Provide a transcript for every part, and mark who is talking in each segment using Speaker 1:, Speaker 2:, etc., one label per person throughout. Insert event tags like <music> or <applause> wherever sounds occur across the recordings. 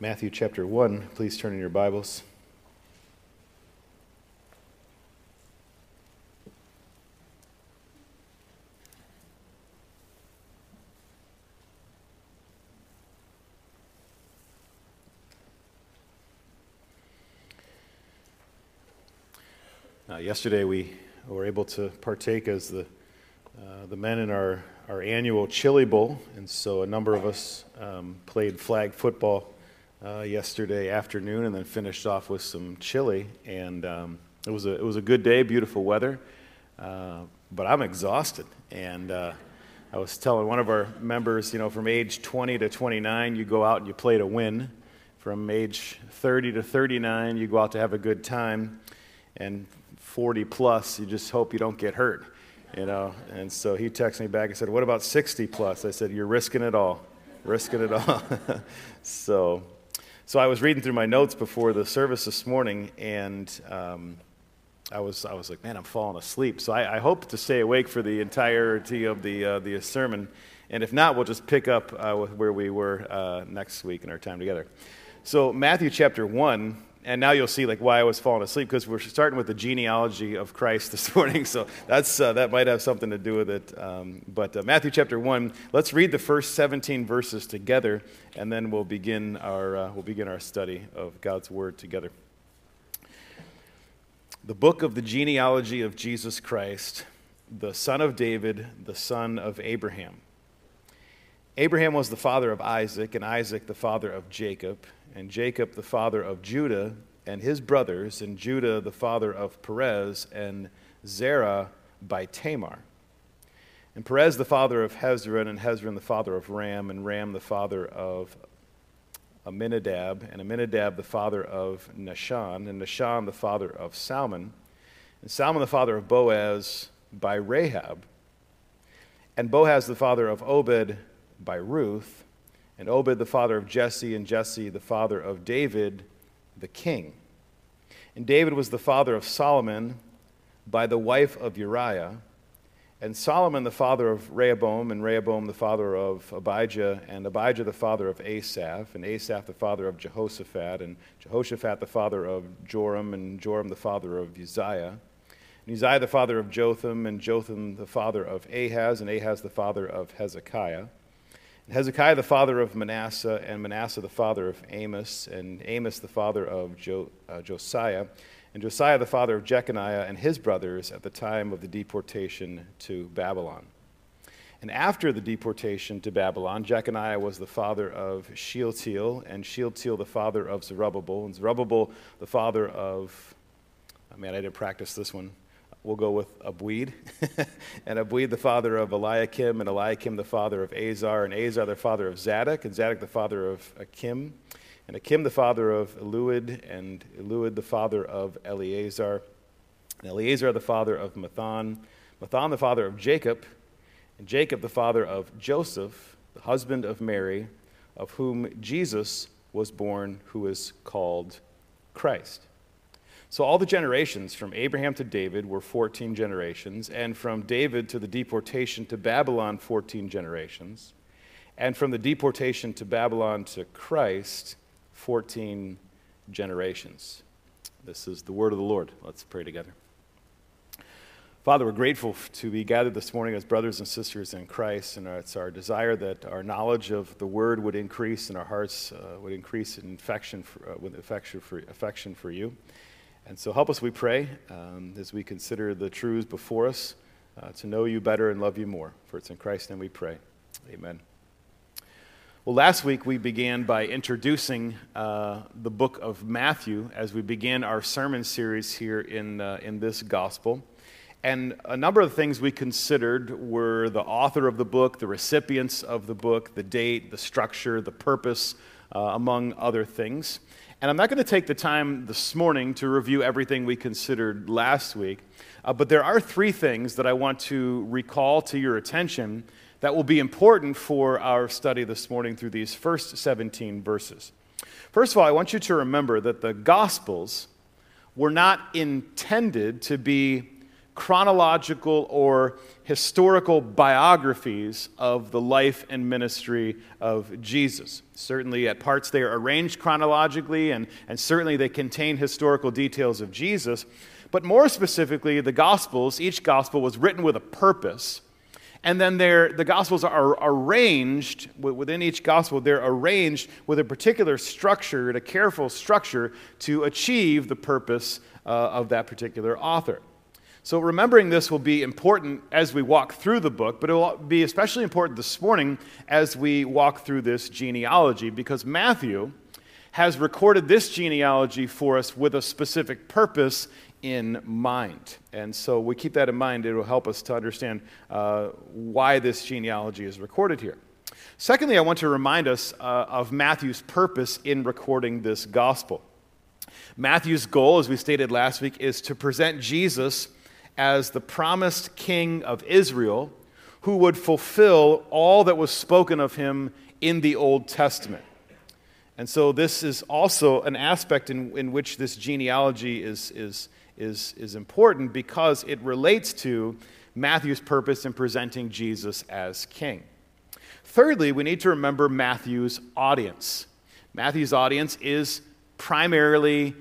Speaker 1: Matthew chapter 1. Please turn in your Bibles. Uh, yesterday, we were able to partake as the, uh, the men in our, our annual Chili Bowl, and so a number of us um, played flag football uh, yesterday afternoon and then finished off with some chili. And um, it, was a, it was a good day, beautiful weather, uh, but I'm exhausted. And uh, I was telling one of our members, you know, from age 20 to 29, you go out and you play to win. From age 30 to 39, you go out to have a good time. And 40 plus, you just hope you don't get hurt, you know. And so he texted me back and said, What about 60 plus? I said, You're risking it all, risking it all. <laughs> so, so I was reading through my notes before the service this morning, and um, I was, I was like, man, I'm falling asleep. So I, I hope to stay awake for the entirety of the, uh, the sermon. And if not, we'll just pick up uh, where we were uh, next week in our time together. So, Matthew chapter 1 and now you'll see like why I was falling asleep because we're starting with the genealogy of Christ <laughs> this morning. So that's uh, that might have something to do with it. Um, but uh, Matthew chapter one. Let's read the first 17 verses together, and then we'll begin our uh, we'll begin our study of God's word together. The book of the genealogy of Jesus Christ, the son of David, the son of Abraham. Abraham was the father of Isaac, and Isaac the father of Jacob and Jacob the father of Judah and his brothers, and Judah the father of Perez, and Zerah by Tamar. And Perez the father of Hezron, and Hezron the father of Ram, and Ram the father of Amminadab, and Amminadab the father of Nahshon, and Nahshon the father of Salmon, and Salmon the father of Boaz by Rahab, and Boaz the father of Obed by Ruth, and Obed the father of Jesse, and Jesse the father of David the king. And David was the father of Solomon by the wife of Uriah, and Solomon the father of Rehoboam, and Rehoboam the father of Abijah, and Abijah the father of Asaph, and Asaph the father of Jehoshaphat, and Jehoshaphat the father of Joram, and Joram the father of Uzziah. And Uzziah the father of Jotham, and Jotham the father of Ahaz, and Ahaz the father of Hezekiah. Hezekiah the father of Manasseh, and Manasseh the father of Amos, and Amos the father of jo- uh, Josiah, and Josiah the father of Jeconiah and his brothers at the time of the deportation to Babylon. And after the deportation to Babylon, Jeconiah was the father of Shealtiel, and Shealtiel the father of Zerubbabel, and Zerubbabel the father of, oh man, I didn't practice this one we'll go with Abuid. <laughs> and Abuid, the father of Eliakim, and Eliakim, the father of Azar, and Azar, the father of Zadok, and Zadok, the father of Achim, and Achim, the father of Eliud, and Eliud, the father of Eleazar, and Eleazar, the father of Matthan, Matthan, the father of Jacob, and Jacob, the father of Joseph, the husband of Mary, of whom Jesus was born, who is called Christ. So, all the generations from Abraham to David were 14 generations, and from David to the deportation to Babylon, 14 generations, and from the deportation to Babylon to Christ, 14 generations. This is the word of the Lord. Let's pray together. Father, we're grateful to be gathered this morning as brothers and sisters in Christ, and it's our desire that our knowledge of the Word would increase and our hearts uh, would increase in affection for, uh, with affection for, affection for you. And so help us, we pray, um, as we consider the truths before us, uh, to know you better and love you more. For it's in Christ's name we pray. Amen. Well, last week we began by introducing uh, the book of Matthew as we began our sermon series here in, uh, in this gospel. And a number of things we considered were the author of the book, the recipients of the book, the date, the structure, the purpose, uh, among other things. And I'm not going to take the time this morning to review everything we considered last week, uh, but there are three things that I want to recall to your attention that will be important for our study this morning through these first 17 verses. First of all, I want you to remember that the Gospels were not intended to be chronological or historical biographies of the life and ministry of Jesus. Certainly, at parts, they are arranged chronologically, and, and certainly they contain historical details of Jesus. But more specifically, the Gospels, each Gospel was written with a purpose. And then the Gospels are arranged, within each Gospel, they're arranged with a particular structure, a careful structure, to achieve the purpose uh, of that particular author. So, remembering this will be important as we walk through the book, but it will be especially important this morning as we walk through this genealogy because Matthew has recorded this genealogy for us with a specific purpose in mind. And so we keep that in mind. It will help us to understand uh, why this genealogy is recorded here. Secondly, I want to remind us uh, of Matthew's purpose in recording this gospel. Matthew's goal, as we stated last week, is to present Jesus as the promised king of Israel who would fulfill all that was spoken of him in the Old Testament. And so, this is also an aspect in, in which this genealogy is, is, is, is important because it relates to Matthew's purpose in presenting Jesus as king. Thirdly, we need to remember Matthew's audience. Matthew's audience is primarily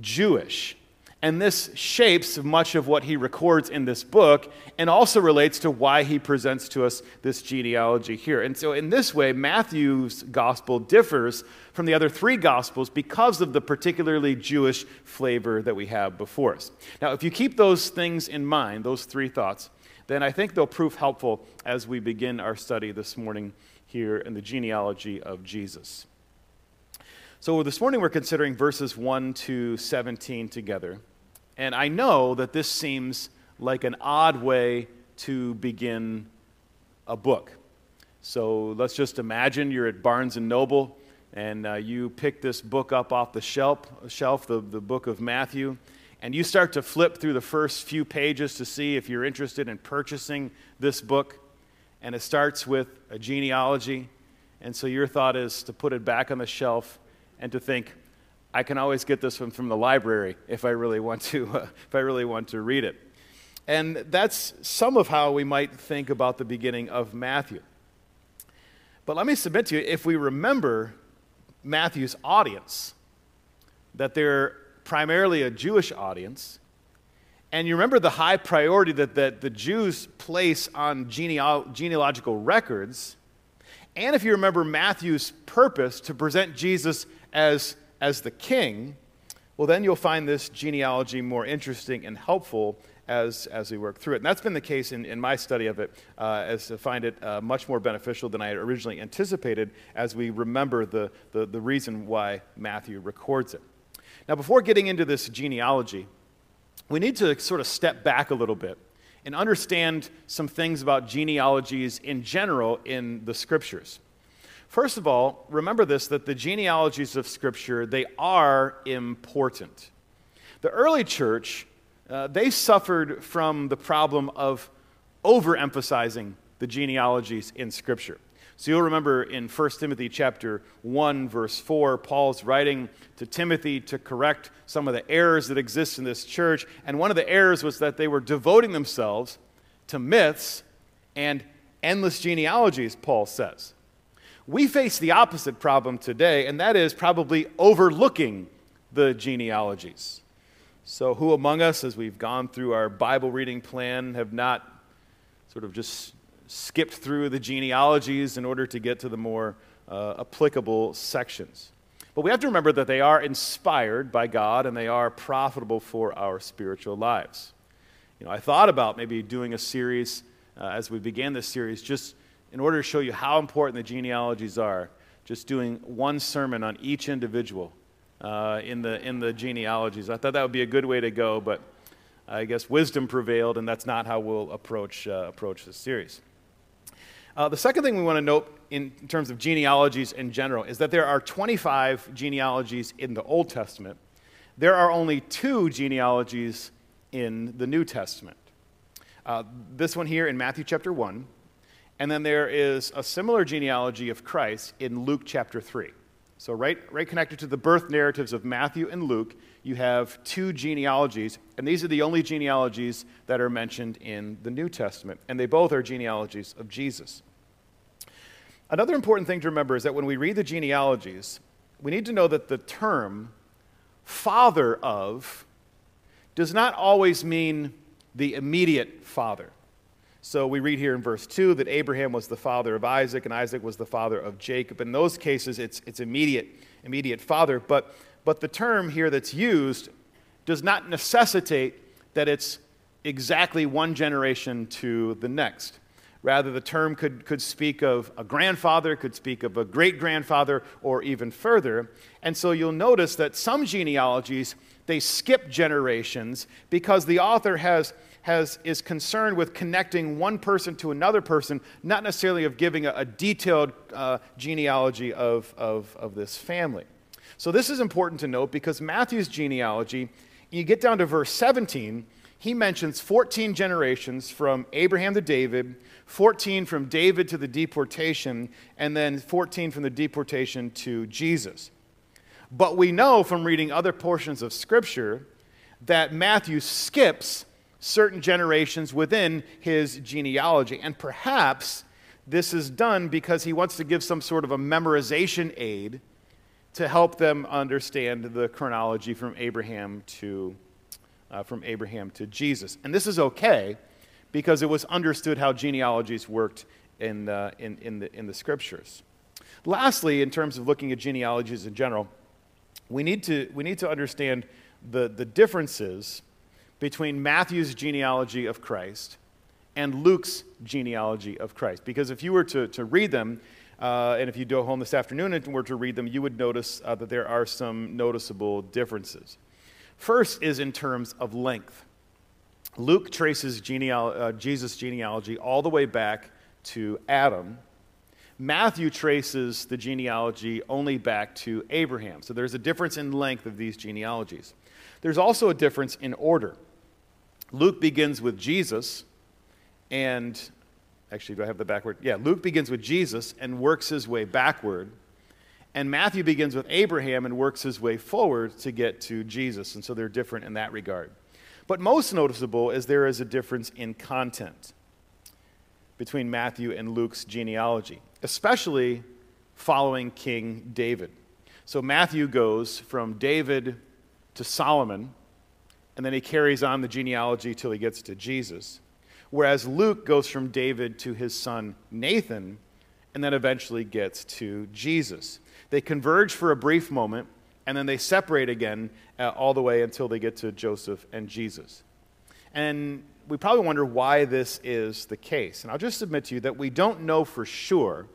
Speaker 1: Jewish. And this shapes much of what he records in this book and also relates to why he presents to us this genealogy here. And so, in this way, Matthew's gospel differs from the other three gospels because of the particularly Jewish flavor that we have before us. Now, if you keep those things in mind, those three thoughts, then I think they'll prove helpful as we begin our study this morning here in the genealogy of Jesus. So, this morning we're considering verses 1 to 17 together. And I know that this seems like an odd way to begin a book. So let's just imagine you're at Barnes and Noble and uh, you pick this book up off the shelf, shelf the, the book of Matthew, and you start to flip through the first few pages to see if you're interested in purchasing this book. And it starts with a genealogy. And so your thought is to put it back on the shelf and to think, I can always get this one from the library if I really want to, <laughs> uh, if I really want to read it. And that's some of how we might think about the beginning of Matthew. But let me submit to you if we remember Matthew's audience, that they're primarily a Jewish audience, and you remember the high priority that, that the Jews place on geneal- genealogical records, and if you remember Matthew's purpose to present Jesus as as the king, well, then you'll find this genealogy more interesting and helpful as, as we work through it. And that's been the case in, in my study of it, uh, as to find it uh, much more beneficial than I had originally anticipated as we remember the, the, the reason why Matthew records it. Now, before getting into this genealogy, we need to sort of step back a little bit and understand some things about genealogies in general in the scriptures. First of all, remember this that the genealogies of Scripture, they are important. The early church, uh, they suffered from the problem of overemphasizing the genealogies in Scripture. So you'll remember in 1 Timothy chapter 1 verse 4 Paul's writing to Timothy to correct some of the errors that exist in this church and one of the errors was that they were devoting themselves to myths and endless genealogies Paul says. We face the opposite problem today, and that is probably overlooking the genealogies. So, who among us, as we've gone through our Bible reading plan, have not sort of just skipped through the genealogies in order to get to the more uh, applicable sections? But we have to remember that they are inspired by God and they are profitable for our spiritual lives. You know, I thought about maybe doing a series uh, as we began this series, just in order to show you how important the genealogies are, just doing one sermon on each individual uh, in, the, in the genealogies. I thought that would be a good way to go, but I guess wisdom prevailed, and that's not how we'll approach, uh, approach this series. Uh, the second thing we want to note in, in terms of genealogies in general is that there are 25 genealogies in the Old Testament. There are only two genealogies in the New Testament. Uh, this one here in Matthew chapter 1 and then there is a similar genealogy of Christ in Luke chapter 3. So, right, right connected to the birth narratives of Matthew and Luke, you have two genealogies, and these are the only genealogies that are mentioned in the New Testament, and they both are genealogies of Jesus. Another important thing to remember is that when we read the genealogies, we need to know that the term father of does not always mean the immediate father. So we read here in verse 2 that Abraham was the father of Isaac and Isaac was the father of Jacob. In those cases, it's, it's immediate, immediate father. But, but the term here that's used does not necessitate that it's exactly one generation to the next. Rather, the term could, could speak of a grandfather, could speak of a great grandfather, or even further. And so you'll notice that some genealogies, they skip generations because the author has, has, is concerned with connecting one person to another person, not necessarily of giving a, a detailed uh, genealogy of, of, of this family. So this is important to note because Matthew's genealogy, you get down to verse 17, he mentions 14 generations from Abraham to David 14 from David to the deportation, and then 14 from the deportation to Jesus. But we know from reading other portions of Scripture that Matthew skips certain generations within his genealogy. And perhaps this is done because he wants to give some sort of a memorization aid to help them understand the chronology from Abraham to, uh, from Abraham to Jesus. And this is okay because it was understood how genealogies worked in the, in, in, the, in the scriptures. Lastly, in terms of looking at genealogies in general, we need to, we need to understand the, the differences between Matthew's genealogy of Christ and Luke's genealogy of Christ. Because if you were to, to read them, uh, and if you go home this afternoon and were to read them, you would notice uh, that there are some noticeable differences. First is in terms of length. Luke traces geneal- uh, Jesus' genealogy all the way back to Adam. Matthew traces the genealogy only back to Abraham. So there's a difference in length of these genealogies. There's also a difference in order. Luke begins with Jesus, and actually, do I have the backward? Yeah, Luke begins with Jesus and works his way backward. And Matthew begins with Abraham and works his way forward to get to Jesus. And so they're different in that regard. But most noticeable is there is a difference in content between Matthew and Luke's genealogy, especially following King David. So Matthew goes from David to Solomon, and then he carries on the genealogy till he gets to Jesus. Whereas Luke goes from David to his son Nathan, and then eventually gets to Jesus. They converge for a brief moment and then they separate again uh, all the way until they get to Joseph and Jesus. And we probably wonder why this is the case. And I'll just submit to you that we don't know for sure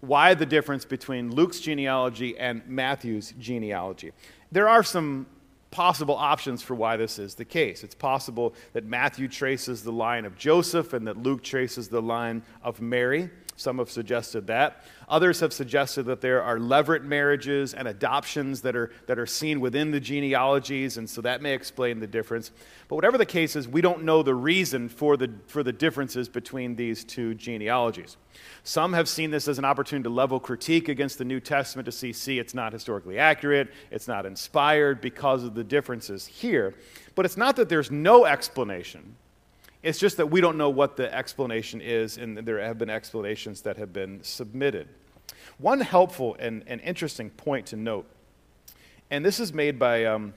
Speaker 1: why the difference between Luke's genealogy and Matthew's genealogy. There are some possible options for why this is the case. It's possible that Matthew traces the line of Joseph and that Luke traces the line of Mary. Some have suggested that. Others have suggested that there are levirate marriages and adoptions that are, that are seen within the genealogies, and so that may explain the difference. But whatever the case is, we don't know the reason for the, for the differences between these two genealogies. Some have seen this as an opportunity to level critique against the New Testament to see, see, it's not historically accurate, it's not inspired because of the differences here. But it's not that there's no explanation it's just that we don't know what the explanation is, and there have been explanations that have been submitted. One helpful and, and interesting point to note, and this is made by um,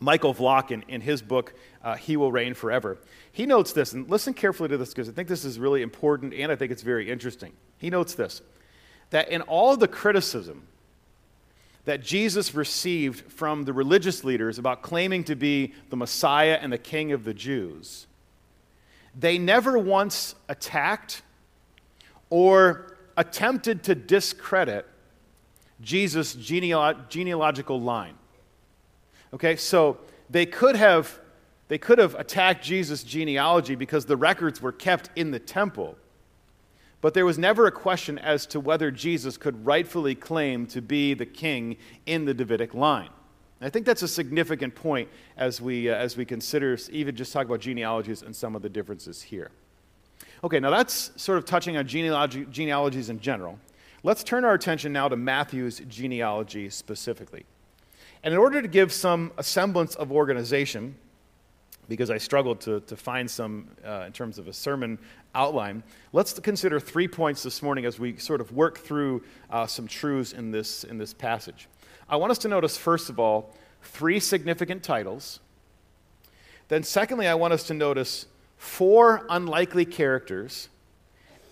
Speaker 1: Michael Vlach in, in his book, uh, He Will Reign Forever. He notes this, and listen carefully to this because I think this is really important and I think it's very interesting. He notes this that in all the criticism that Jesus received from the religious leaders about claiming to be the Messiah and the King of the Jews, they never once attacked or attempted to discredit Jesus' genealog- genealogical line. Okay, so they could have they could have attacked Jesus' genealogy because the records were kept in the temple. But there was never a question as to whether Jesus could rightfully claim to be the king in the Davidic line. I think that's a significant point as we, uh, as we consider even just talk about genealogies and some of the differences here. Okay, now that's sort of touching on genealogy, genealogies in general. Let's turn our attention now to Matthew's genealogy specifically. And in order to give some semblance of organization, because I struggled to, to find some uh, in terms of a sermon outline, let's consider three points this morning as we sort of work through uh, some truths in this, in this passage. I want us to notice, first of all, three significant titles. Then, secondly, I want us to notice four unlikely characters.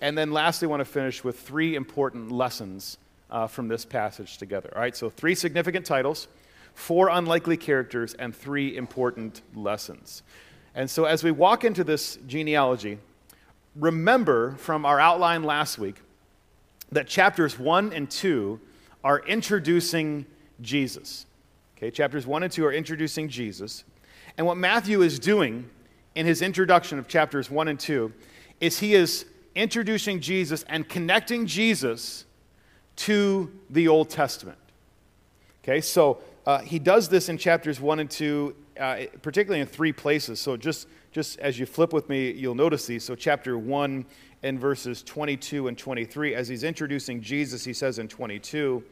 Speaker 1: And then, lastly, I want to finish with three important lessons uh, from this passage together. All right, so three significant titles, four unlikely characters, and three important lessons. And so, as we walk into this genealogy, remember from our outline last week that chapters 1 and 2 are introducing Jesus. Okay, chapters 1 and 2 are introducing Jesus. And what Matthew is doing in his introduction of chapters 1 and 2 is he is introducing Jesus and connecting Jesus to the Old Testament. Okay, so uh, he does this in chapters 1 and 2, uh, particularly in three places. So just, just as you flip with me, you'll notice these. So, chapter 1 and verses 22 and 23, as he's introducing Jesus, he says in 22,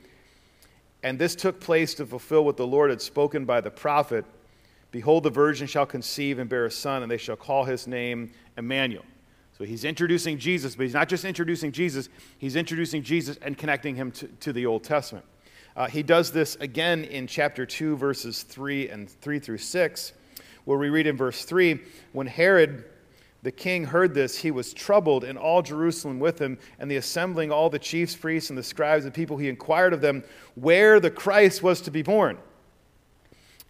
Speaker 1: and this took place to fulfill what the Lord had spoken by the prophet Behold, the virgin shall conceive and bear a son, and they shall call his name Emmanuel. So he's introducing Jesus, but he's not just introducing Jesus, he's introducing Jesus and connecting him to, to the Old Testament. Uh, he does this again in chapter 2, verses 3 and 3 through 6, where we read in verse 3 when Herod the king heard this, he was troubled, and all Jerusalem with him, and the assembling all the chiefs, priests, and the scribes and people, he inquired of them where the Christ was to be born.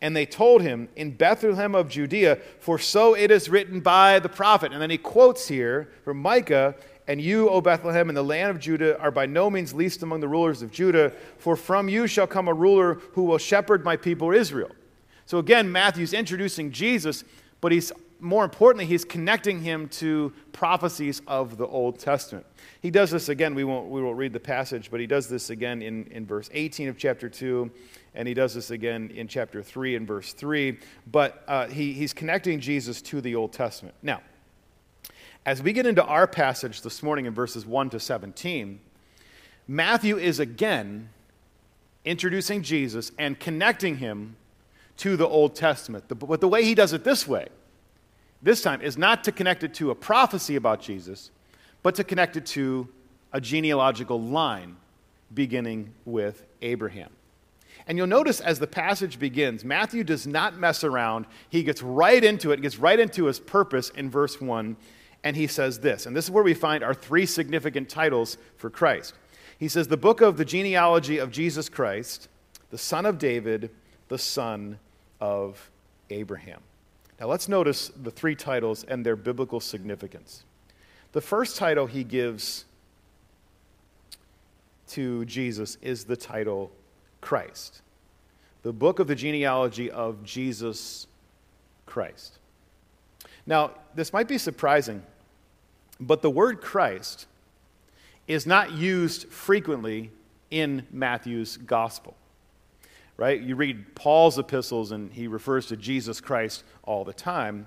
Speaker 1: And they told him, In Bethlehem of Judea, for so it is written by the prophet. And then he quotes here from Micah, And you, O Bethlehem, in the land of Judah, are by no means least among the rulers of Judah, for from you shall come a ruler who will shepherd my people Israel. So again, Matthew's introducing Jesus, but he's more importantly, he's connecting him to prophecies of the Old Testament. He does this again, we won't, we won't read the passage, but he does this again in, in verse 18 of chapter 2, and he does this again in chapter 3 and verse 3. But uh, he, he's connecting Jesus to the Old Testament. Now, as we get into our passage this morning in verses 1 to 17, Matthew is again introducing Jesus and connecting him to the Old Testament. But the way he does it this way, this time is not to connect it to a prophecy about Jesus, but to connect it to a genealogical line beginning with Abraham. And you'll notice as the passage begins, Matthew does not mess around. He gets right into it, gets right into his purpose in verse 1, and he says this. And this is where we find our three significant titles for Christ. He says, The book of the genealogy of Jesus Christ, the son of David, the son of Abraham. Now let's notice the three titles and their biblical significance. The first title he gives to Jesus is the title Christ. The book of the genealogy of Jesus Christ. Now, this might be surprising, but the word Christ is not used frequently in Matthew's gospel right? You read Paul's epistles and he refers to Jesus Christ all the time.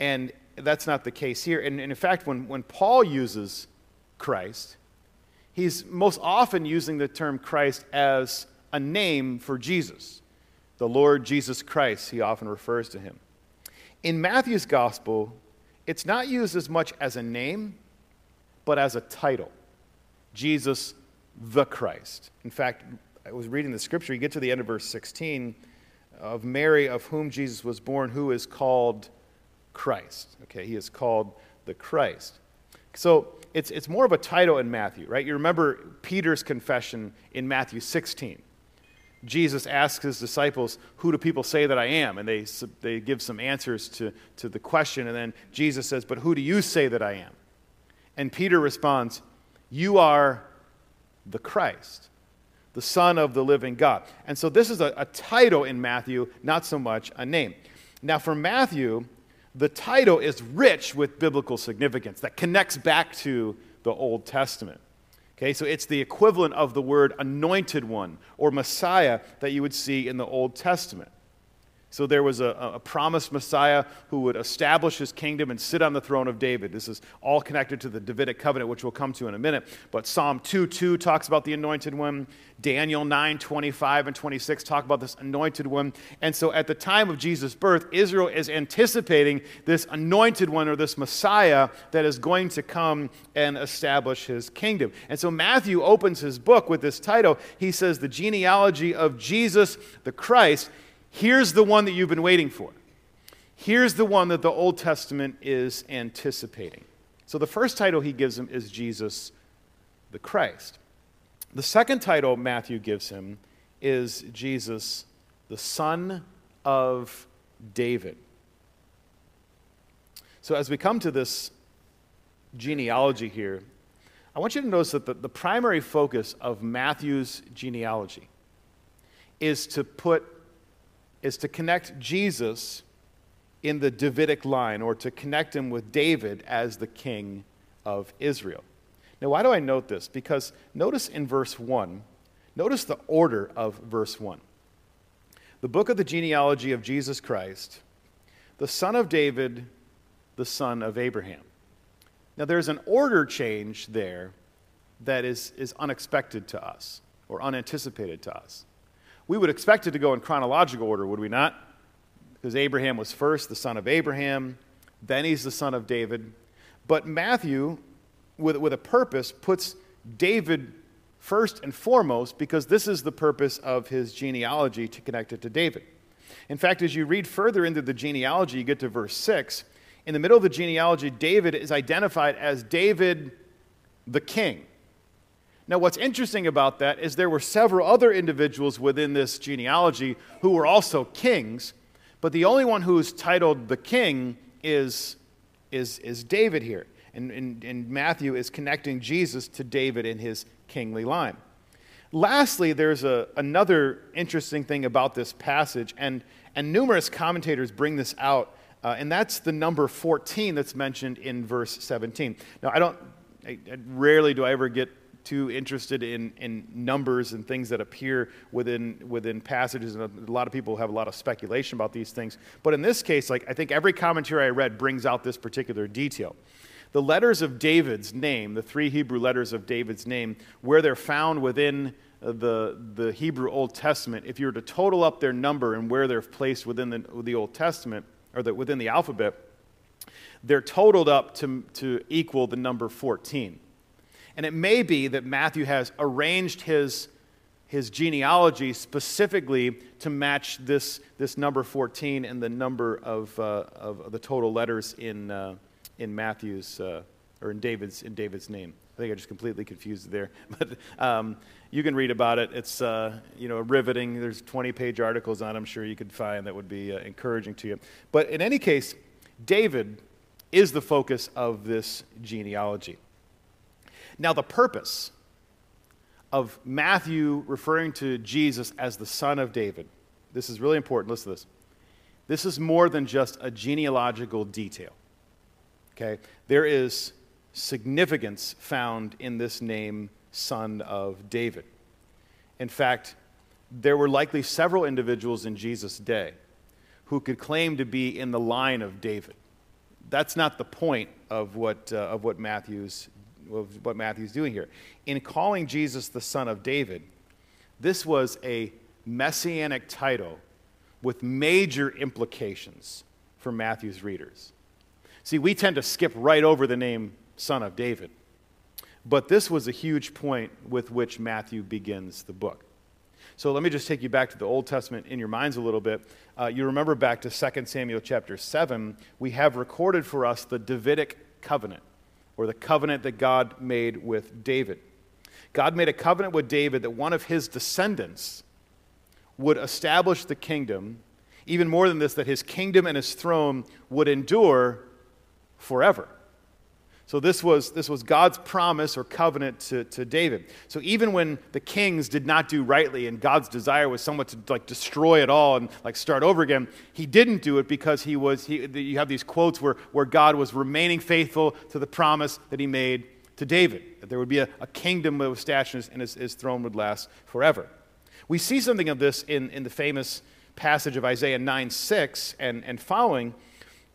Speaker 1: And that's not the case here. And, and in fact, when, when Paul uses Christ, he's most often using the term Christ as a name for Jesus. The Lord Jesus Christ, he often refers to him. In Matthew's gospel, it's not used as much as a name, but as a title Jesus the Christ. In fact, I was reading the scripture, you get to the end of verse 16 of Mary, of whom Jesus was born, who is called Christ. Okay, he is called the Christ. So it's, it's more of a title in Matthew, right? You remember Peter's confession in Matthew 16. Jesus asks his disciples, Who do people say that I am? And they, they give some answers to, to the question. And then Jesus says, But who do you say that I am? And Peter responds, You are the Christ the Son of the living God. And so this is a, a title in Matthew, not so much a name. Now, for Matthew, the title is rich with biblical significance that connects back to the Old Testament. Okay, so it's the equivalent of the word anointed one or Messiah that you would see in the Old Testament. So there was a, a, promised Messiah who would establish his kingdom and sit on the throne of David. This is all connected to the Davidic covenant, which we'll come to in a minute. But Psalm 2 2 talks about the anointed one. Daniel 9 25 and 26 talk about this anointed one. And so at the time of Jesus' birth, Israel is anticipating this anointed one or this Messiah that is going to come and establish his kingdom. And so Matthew opens his book with this title. He says, The genealogy of Jesus the Christ. Here's the one that you've been waiting for. Here's the one that the Old Testament is anticipating. So the first title he gives him is Jesus the Christ. The second title Matthew gives him is Jesus the Son of David. So as we come to this genealogy here, I want you to notice that the, the primary focus of Matthew's genealogy is to put is to connect Jesus in the Davidic line or to connect him with David as the king of Israel. Now, why do I note this? Because notice in verse 1, notice the order of verse 1. The book of the genealogy of Jesus Christ, the son of David, the son of Abraham. Now, there's an order change there that is, is unexpected to us or unanticipated to us we would expect it to go in chronological order, would we not? Because Abraham was first, the son of Abraham, then he's the son of David. But Matthew, with, with a purpose, puts David first and foremost because this is the purpose of his genealogy to connect it to David. In fact, as you read further into the genealogy, you get to verse 6. In the middle of the genealogy, David is identified as David the king. Now, what's interesting about that is there were several other individuals within this genealogy who were also kings, but the only one who's titled the king is, is, is David here. And, and, and Matthew is connecting Jesus to David in his kingly line. Lastly, there's a, another interesting thing about this passage, and, and numerous commentators bring this out, uh, and that's the number 14 that's mentioned in verse 17. Now, I don't, I, I rarely do I ever get too interested in, in numbers and things that appear within, within passages. And a lot of people have a lot of speculation about these things. But in this case, like, I think every commentary I read brings out this particular detail. The letters of David's name, the three Hebrew letters of David's name, where they're found within the, the Hebrew Old Testament, if you were to total up their number and where they're placed within the, the Old Testament, or the, within the alphabet, they're totaled up to, to equal the number 14. And it may be that Matthew has arranged his, his genealogy specifically to match this, this number 14 and the number of, uh, of the total letters in, uh, in Matthew's, uh, or in David's, in David's name. I think I just completely confused there. <laughs> But um, you can read about it. It's uh, you know riveting. There's 20 page articles on. It I'm sure you could find that would be uh, encouraging to you. But in any case, David is the focus of this genealogy. Now, the purpose of Matthew referring to Jesus as the son of David, this is really important. Listen to this. This is more than just a genealogical detail. Okay? There is significance found in this name, son of David. In fact, there were likely several individuals in Jesus' day who could claim to be in the line of David. That's not the point of what, uh, of what Matthew's of what Matthew's doing here. In calling Jesus the son of David, this was a messianic title with major implications for Matthew's readers. See, we tend to skip right over the name son of David, but this was a huge point with which Matthew begins the book. So let me just take you back to the Old Testament in your minds a little bit. Uh, you remember back to 2 Samuel chapter 7, we have recorded for us the Davidic covenant or the covenant that God made with David. God made a covenant with David that one of his descendants would establish the kingdom, even more than this, that his kingdom and his throne would endure forever. So this was, this was God's promise or covenant to, to David. So even when the kings did not do rightly and God's desire was somewhat to like destroy it all and like start over again, he didn't do it because he was, he, you have these quotes where, where God was remaining faithful to the promise that he made to David, that there would be a, a kingdom of established and his, his throne would last forever. We see something of this in, in the famous passage of Isaiah 9 6 and, and following,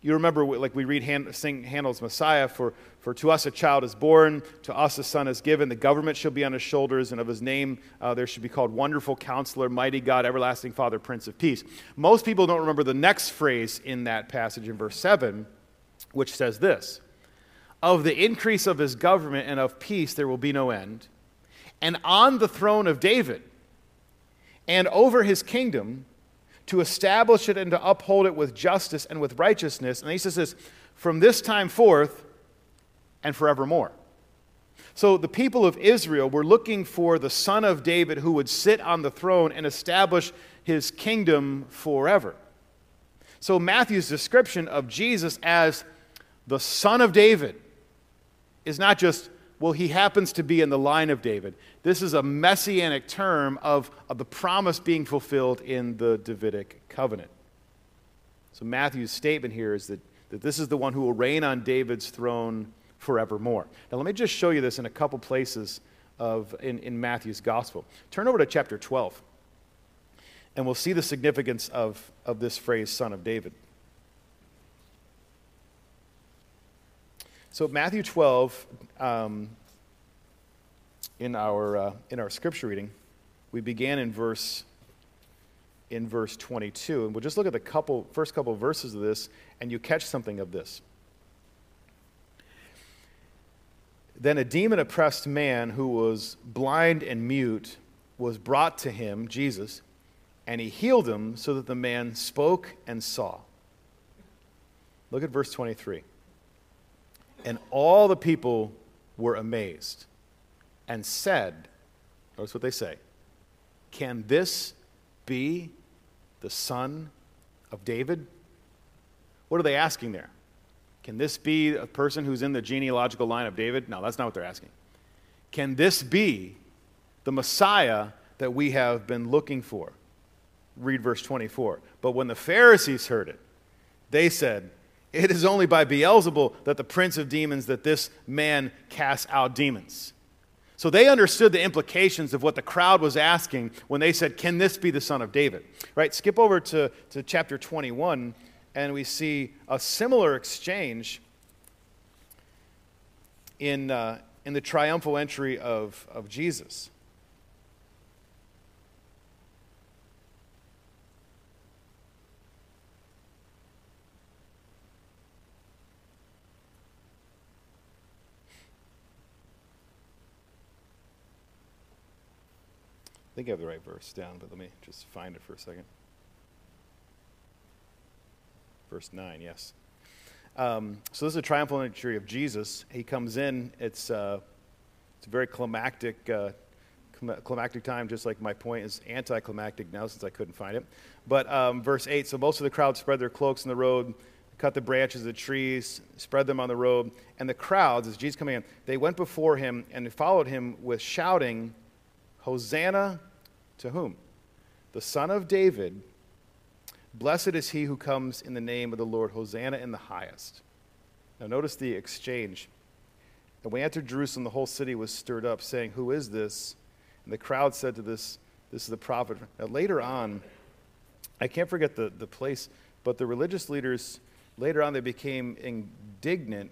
Speaker 1: you remember, like we read, Han, sing Handel's Messiah, for, for to us a child is born, to us a son is given, the government shall be on his shoulders, and of his name uh, there should be called Wonderful Counselor, Mighty God, Everlasting Father, Prince of Peace. Most people don't remember the next phrase in that passage in verse 7, which says this Of the increase of his government and of peace there will be no end, and on the throne of David and over his kingdom to establish it and to uphold it with justice and with righteousness. And he says this from this time forth and forevermore. So the people of Israel were looking for the son of David who would sit on the throne and establish his kingdom forever. So Matthew's description of Jesus as the son of David is not just well, he happens to be in the line of David. This is a messianic term of, of the promise being fulfilled in the Davidic covenant. So Matthew's statement here is that, that this is the one who will reign on David's throne forevermore. Now, let me just show you this in a couple places of, in, in Matthew's gospel. Turn over to chapter 12, and we'll see the significance of, of this phrase, son of David. So, Matthew 12, um, in, our, uh, in our scripture reading, we began in verse, in verse 22. And we'll just look at the couple, first couple of verses of this, and you catch something of this. Then a demon oppressed man who was blind and mute was brought to him, Jesus, and he healed him so that the man spoke and saw. Look at verse 23. And all the people were amazed and said, Notice what they say. Can this be the son of David? What are they asking there? Can this be a person who's in the genealogical line of David? No, that's not what they're asking. Can this be the Messiah that we have been looking for? Read verse 24. But when the Pharisees heard it, they said, it is only by Beelzebul that the prince of demons that this man casts out demons. So they understood the implications of what the crowd was asking when they said, Can this be the son of David? Right? Skip over to, to chapter 21, and we see a similar exchange in, uh, in the triumphal entry of, of Jesus. Think I have the right verse down, but let me just find it for a second. Verse 9, yes. Um, so this is a triumphal entry of Jesus. He comes in. It's, uh, it's a very climactic, uh, climactic time, just like my point is anticlimactic now since I couldn't find it. But um, verse 8 so most of the crowd spread their cloaks in the road, cut the branches of the trees, spread them on the road. And the crowds, as Jesus coming in, they went before him and followed him with shouting, Hosanna to whom? The Son of David. Blessed is he who comes in the name of the Lord. Hosanna in the highest. Now, notice the exchange. And when he entered Jerusalem, the whole city was stirred up, saying, Who is this? And the crowd said to this, This is the prophet. Now, later on, I can't forget the, the place, but the religious leaders, later on, they became indignant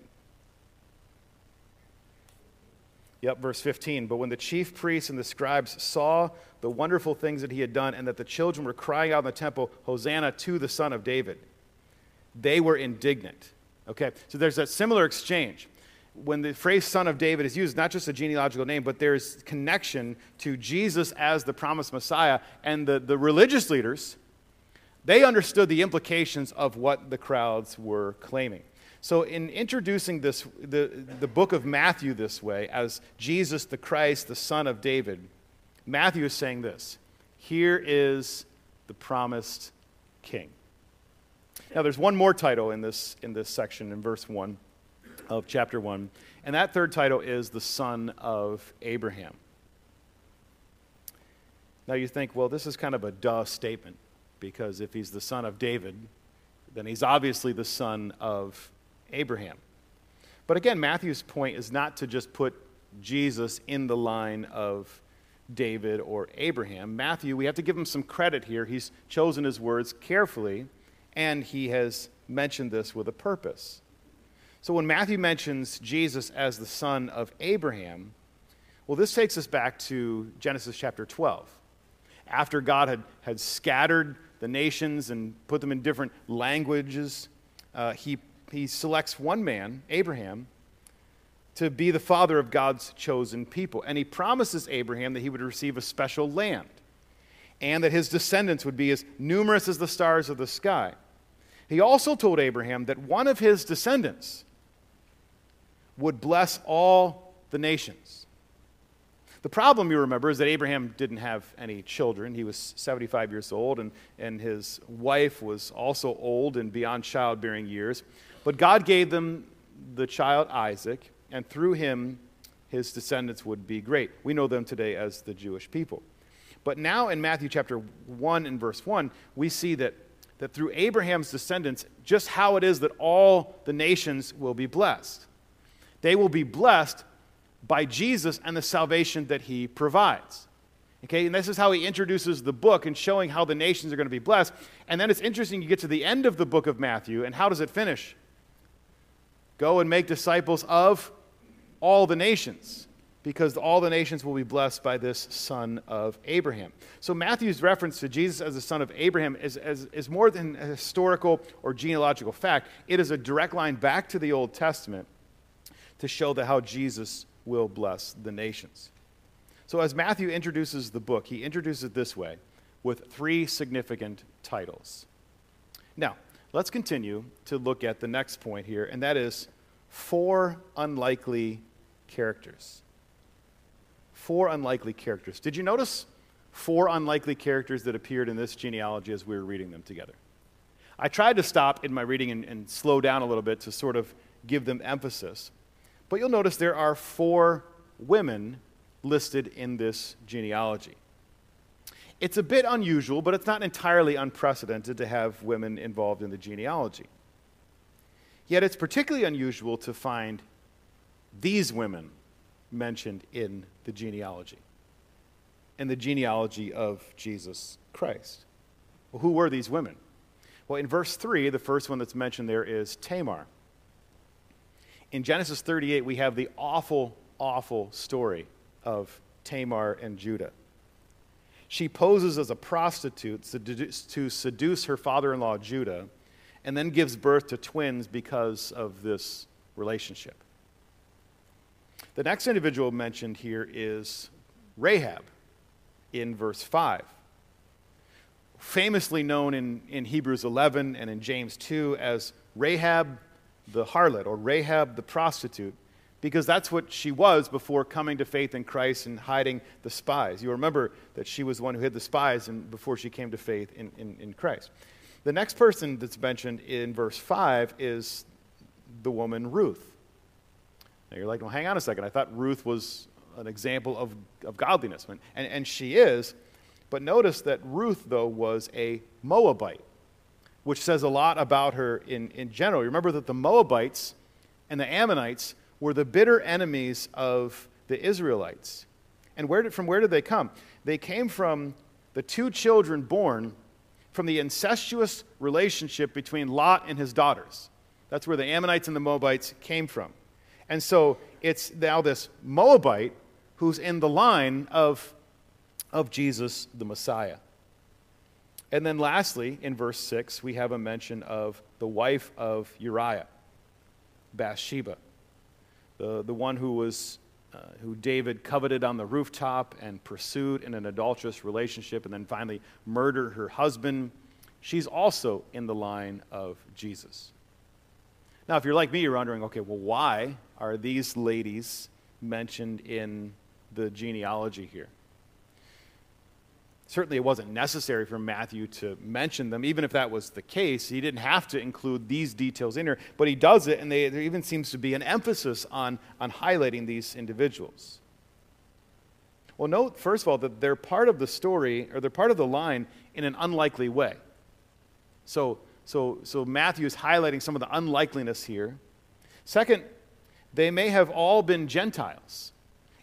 Speaker 1: Yep, verse 15. But when the chief priests and the scribes saw the wonderful things that he had done and that the children were crying out in the temple, Hosanna to the Son of David, they were indignant. Okay, so there's a similar exchange. When the phrase Son of David is used, not just a genealogical name, but there's connection to Jesus as the promised Messiah. And the, the religious leaders, they understood the implications of what the crowds were claiming. So, in introducing this, the, the book of Matthew this way, as Jesus the Christ, the Son of David, Matthew is saying this Here is the promised king. Now, there's one more title in this, in this section, in verse 1 of chapter 1, and that third title is the Son of Abraham. Now, you think, well, this is kind of a duh statement, because if he's the son of David, then he's obviously the son of Abraham. But again, Matthew's point is not to just put Jesus in the line of David or Abraham. Matthew, we have to give him some credit here. He's chosen his words carefully, and he has mentioned this with a purpose. So when Matthew mentions Jesus as the son of Abraham, well, this takes us back to Genesis chapter 12. After God had, had scattered the nations and put them in different languages, uh, he, he selects one man, Abraham, to be the father of God's chosen people. And he promises Abraham that he would receive a special land and that his descendants would be as numerous as the stars of the sky. He also told Abraham that one of his descendants would bless all the nations. The problem, you remember, is that Abraham didn't have any children. He was 75 years old, and, and his wife was also old and beyond childbearing years. But God gave them the child Isaac, and through him, his descendants would be great. We know them today as the Jewish people. But now in Matthew chapter 1 and verse 1, we see that, that through Abraham's descendants, just how it is that all the nations will be blessed. They will be blessed by Jesus and the salvation that he provides. Okay, and this is how he introduces the book and showing how the nations are going to be blessed. And then it's interesting, you get to the end of the book of Matthew, and how does it finish? Go and make disciples of all the nations, because all the nations will be blessed by this son of Abraham. So Matthew's reference to Jesus as the son of Abraham is, is, is more than a historical or genealogical fact, it is a direct line back to the Old Testament to show that how Jesus will bless the nations. So, as Matthew introduces the book, he introduces it this way with three significant titles. Now, let's continue to look at the next point here, and that is four unlikely characters. Four unlikely characters. Did you notice four unlikely characters that appeared in this genealogy as we were reading them together? I tried to stop in my reading and, and slow down a little bit to sort of give them emphasis. But you'll notice there are four women listed in this genealogy. It's a bit unusual, but it's not entirely unprecedented to have women involved in the genealogy. Yet it's particularly unusual to find these women mentioned in the genealogy, in the genealogy of Jesus Christ. Well, who were these women? Well, in verse 3, the first one that's mentioned there is Tamar in Genesis 38, we have the awful, awful story of Tamar and Judah. She poses as a prostitute to seduce her father in law, Judah, and then gives birth to twins because of this relationship. The next individual mentioned here is Rahab in verse 5. Famously known in, in Hebrews 11 and in James 2 as Rahab the harlot or Rahab the prostitute because that's what she was before coming to faith in Christ and hiding the spies. You remember that she was the one who hid the spies and before she came to faith in, in, in Christ. The next person that's mentioned in verse 5 is the woman Ruth. Now you're like, well, hang on a second. I thought Ruth was an example of, of godliness. And, and she is. But notice that Ruth, though, was a Moabite which says a lot about her in, in general. You Remember that the Moabites and the Ammonites were the bitter enemies of the Israelites. And where did, from where did they come? They came from the two children born from the incestuous relationship between Lot and his daughters. That's where the Ammonites and the Moabites came from. And so it's now this Moabite who's in the line of, of Jesus the Messiah. And then lastly, in verse 6, we have a mention of the wife of Uriah, Bathsheba, the, the one who was uh, who David coveted on the rooftop and pursued in an adulterous relationship and then finally murdered her husband. She's also in the line of Jesus. Now, if you're like me, you're wondering, okay, well, why are these ladies mentioned in the genealogy here? Certainly, it wasn't necessary for Matthew to mention them. Even if that was the case, he didn't have to include these details in here, but he does it, and they, there even seems to be an emphasis on, on highlighting these individuals. Well, note, first of all, that they're part of the story, or they're part of the line in an unlikely way. So, so, so Matthew is highlighting some of the unlikeliness here. Second, they may have all been Gentiles.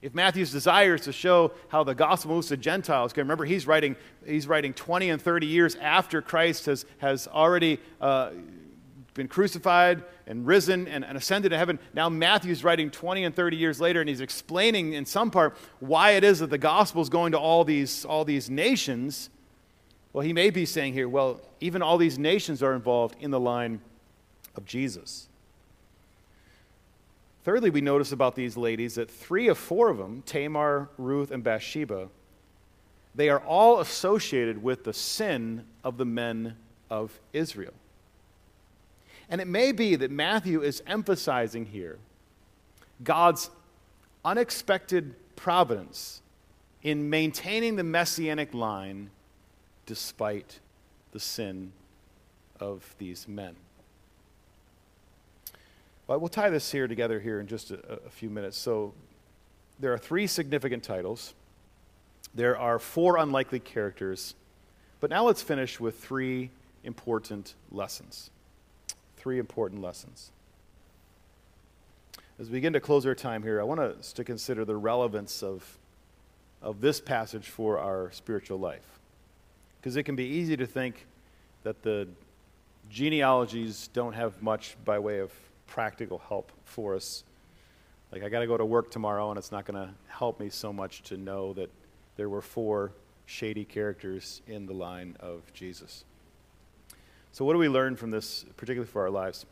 Speaker 1: If Matthew's desire is to show how the gospel moves to Gentiles, okay, remember he's writing, he's writing 20 and 30 years after Christ has, has already uh, been crucified and risen and, and ascended to heaven. Now Matthew's writing 20 and 30 years later, and he's explaining in some part why it is that the gospel is going to all these, all these nations. Well, he may be saying here, well, even all these nations are involved in the line of Jesus. Thirdly, we notice about these ladies that three of four of them, Tamar, Ruth, and Bathsheba, they are all associated with the sin of the men of Israel. And it may be that Matthew is emphasizing here God's unexpected providence in maintaining the messianic line despite the sin of these men. But we'll tie this here together here in just a, a few minutes. So there are three significant titles. There are four unlikely characters. But now let's finish with three important lessons. Three important lessons. As we begin to close our time here, I want us to consider the relevance of, of this passage for our spiritual life. Because it can be easy to think that the genealogies don't have much by way of practical help for us. Like, I got to go to work tomorrow, and it's not going to help me so much to know that there were four shady characters in the line of Jesus. So, what do we learn from this, particularly for our lives?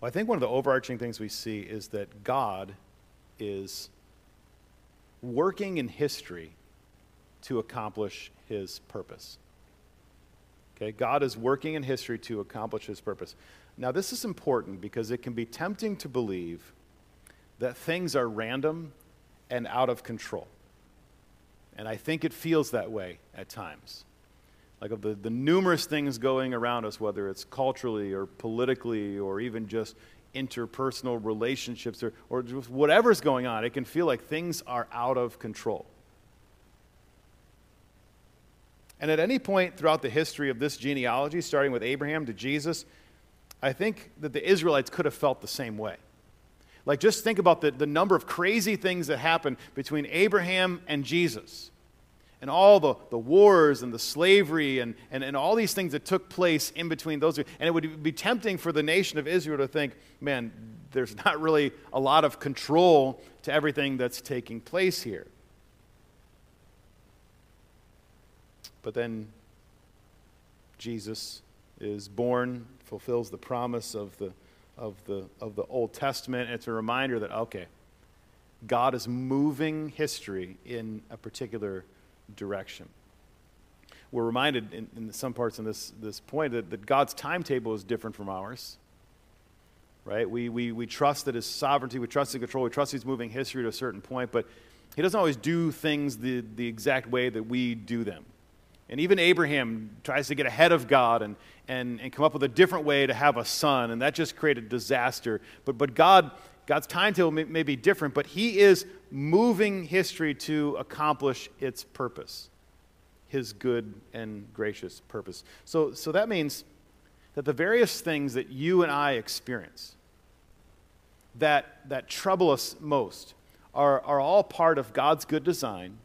Speaker 1: Well, I think one of the overarching things we see is that God is working in history to accomplish his purpose. Okay, God is working in history to accomplish his purpose. Now, this is important because it can be tempting to believe that things are random and out of control. And I think it feels that way at times. Like of the, the numerous things going around us, whether it's culturally or politically or even just interpersonal relationships or, or just whatever's going on, it can feel like things are out of control. And at any point throughout the history of this genealogy, starting with Abraham to Jesus, I think that the Israelites could have felt the same way. Like, just think about the, the number of crazy things that happened between Abraham and Jesus, and all the, the wars and the slavery and, and, and all these things that took place in between those. And it would be tempting for the nation of Israel to think, man, there's <laughs> not really a lot of control to everything that's taking place here. But then Jesus is born fulfills the promise of the, of the, of the Old Testament. It's a reminder that, okay, God is moving history in a particular direction. We're reminded in, in some parts in this, this point that, that God's timetable is different from ours. Right? We, we, we trust that His sovereignty, we trust His control, we trust He's moving history to a certain point, but He doesn't always do things the, the exact way that we do them. And even Abraham tries to get ahead of God and, and, and come up with a different way to have a son, and that just created disaster. But, but God, God's timetable may, may be different, but He is moving history to accomplish its purpose, His good and gracious purpose. So, so that means that the various things that you and I experience that, that trouble us most are, are all part of God's good design.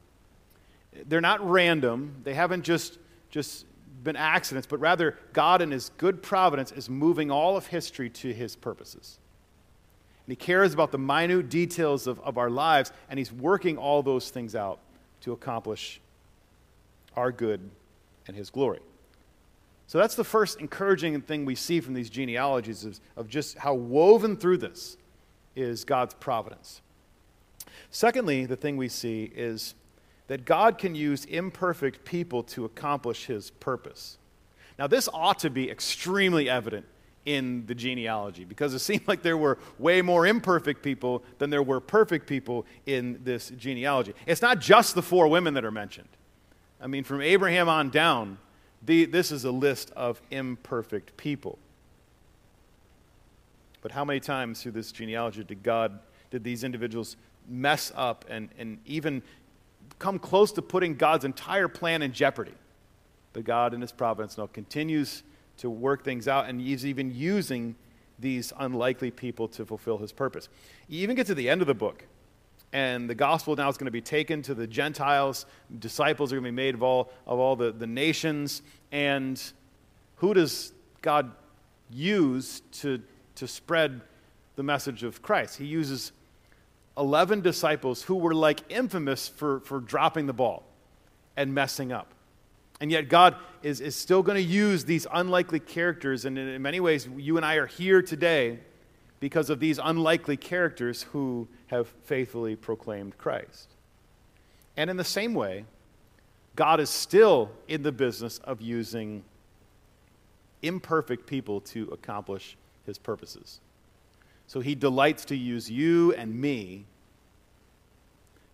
Speaker 1: They're not random, they haven't just, just been accidents, but rather God in His good providence is moving all of history to His purposes. And He cares about the minute details of, of our lives, and He's working all those things out to accomplish our good and His glory. So that's the first encouraging thing we see from these genealogies of, of just how woven through this is God's providence. Secondly, the thing we see is that God can use imperfect people to accomplish his purpose. Now, this ought to be extremely evident in the genealogy because it <laughs> seemed like there were way more imperfect people than there were perfect people in this genealogy. It's not just the four women that are mentioned. I mean, from Abraham on down, the, this is a list of imperfect people. But how many times through this genealogy did God, did these individuals mess up and, and even come close to putting God's entire plan in jeopardy. But God, in His providence, now continues to work things out, and He's even using these unlikely people to fulfill His purpose. You even get to the end of the book, and the gospel now is going to be taken to the Gentiles. Disciples are going to be made of all, of all the, the nations. And who does God use to, to spread the message of Christ? He uses 11 disciples who were like infamous for, for dropping the ball and messing up. And yet, God is, is still going to use these unlikely characters. And in many ways, you and I are here today because of these unlikely characters who have faithfully proclaimed Christ. And in the same way, God is still in the business of using imperfect people to accomplish his purposes. So he delights to use you and me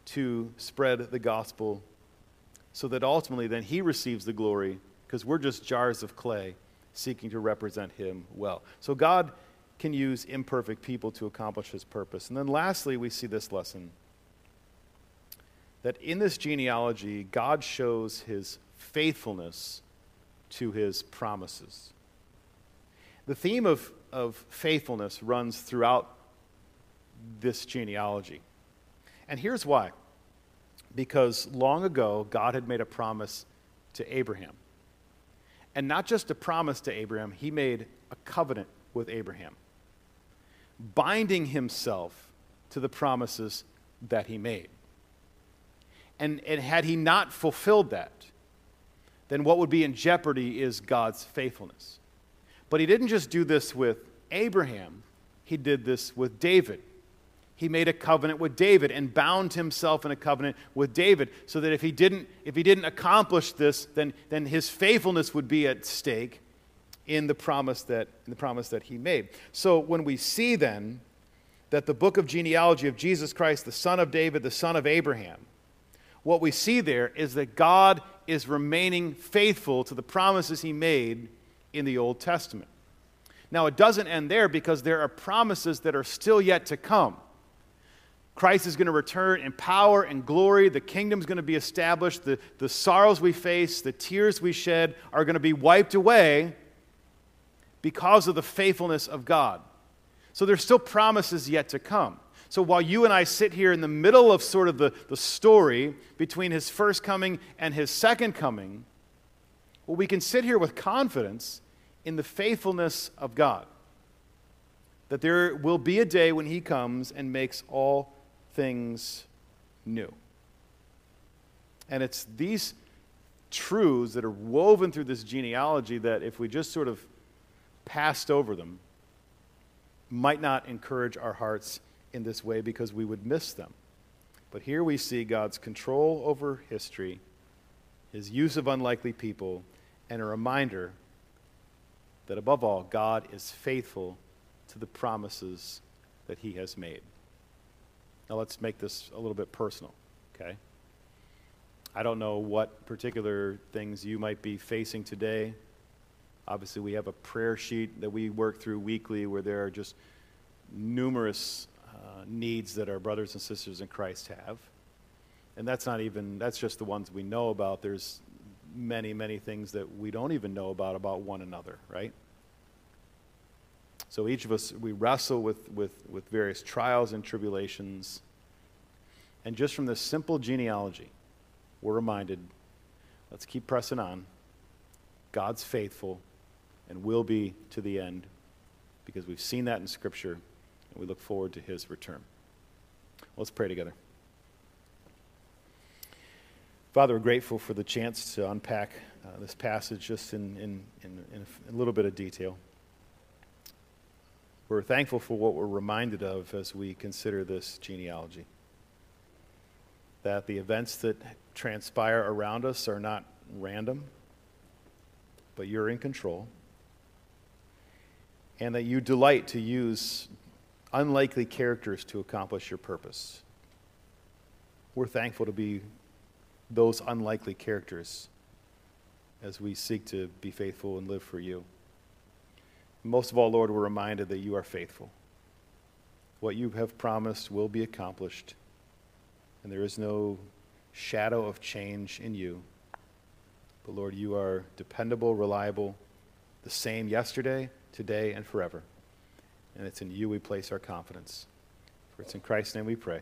Speaker 1: to spread the gospel so that ultimately then he receives the glory because we're just jars of clay seeking to represent him well. So God can use imperfect people to accomplish his purpose. And then lastly, we see this lesson that in this genealogy, God shows his faithfulness to his promises. The theme of, of faithfulness runs throughout this genealogy. And here's why because long ago, God had made a promise to Abraham. And not just a promise to Abraham, he made a covenant with Abraham binding himself to the promises that he made. And, and had he not fulfilled that, then what would be in jeopardy is God's faithfulness. But he didn't just do this with Abraham, he did this with David. He made a covenant with David and bound himself in a covenant with David so that if he didn't, if he didn't accomplish this, then, then his faithfulness would be at stake in the promise that, in the promise that he made. So when we see then that the book of genealogy of Jesus Christ, the son of David, the son of Abraham, what we see there is that God is remaining faithful to the promises he made in the Old Testament. Now, it doesn't end there because there are promises that are still yet to come. Christ is going to return in power and glory. The kingdom is going to be established. The, the sorrows we face, the tears we shed are going to be wiped away because of the faithfulness of God. So there's still promises yet to come. So while you and I sit here in the middle of sort of the, the story between his first coming and his second coming, well, we can sit here with confidence in the faithfulness of God. That there will be a day when he comes and makes all things new. And it's these truths that are woven through this genealogy that if we just sort of passed over them might not encourage our hearts in this way because we would miss them. But here we see God's control over history, his use of unlikely people, and a reminder that above all, God is faithful to the promises that he has made. Now let's make this a little bit personal, okay? I don't know what particular things you might be facing today Obviously, we have a prayer sheet that we work through weekly where there are just numerous uh, needs that our brothers and sisters in Christ have. And that's not even, that's just the ones we know about. There's many, many things that we don't even know about about one another, right? So each of us, we wrestle with, with, with various trials and tribulations. And just from this simple genealogy, we're reminded let's keep pressing on. God's faithful and will be to the end because we've seen that in Scripture and we look forward to his return. Let's pray together. Father, we're grateful for the chance to unpack uh, this passage just in, in, in, in, a little bit of detail. We're thankful for what we're reminded of as we consider this genealogy. That the events that transpire around us are not random, but you're in control and that you delight to use unlikely characters to accomplish your purpose. We're thankful to be those unlikely characters as we seek to be faithful and live for you. Most of all, Lord, we're reminded that you are faithful. What you have promised will be accomplished, and there is no shadow of change in you. But Lord, you are dependable, reliable, the same yesterday today, and forever. And it's in you we place our confidence. For it's in Christ's name we pray.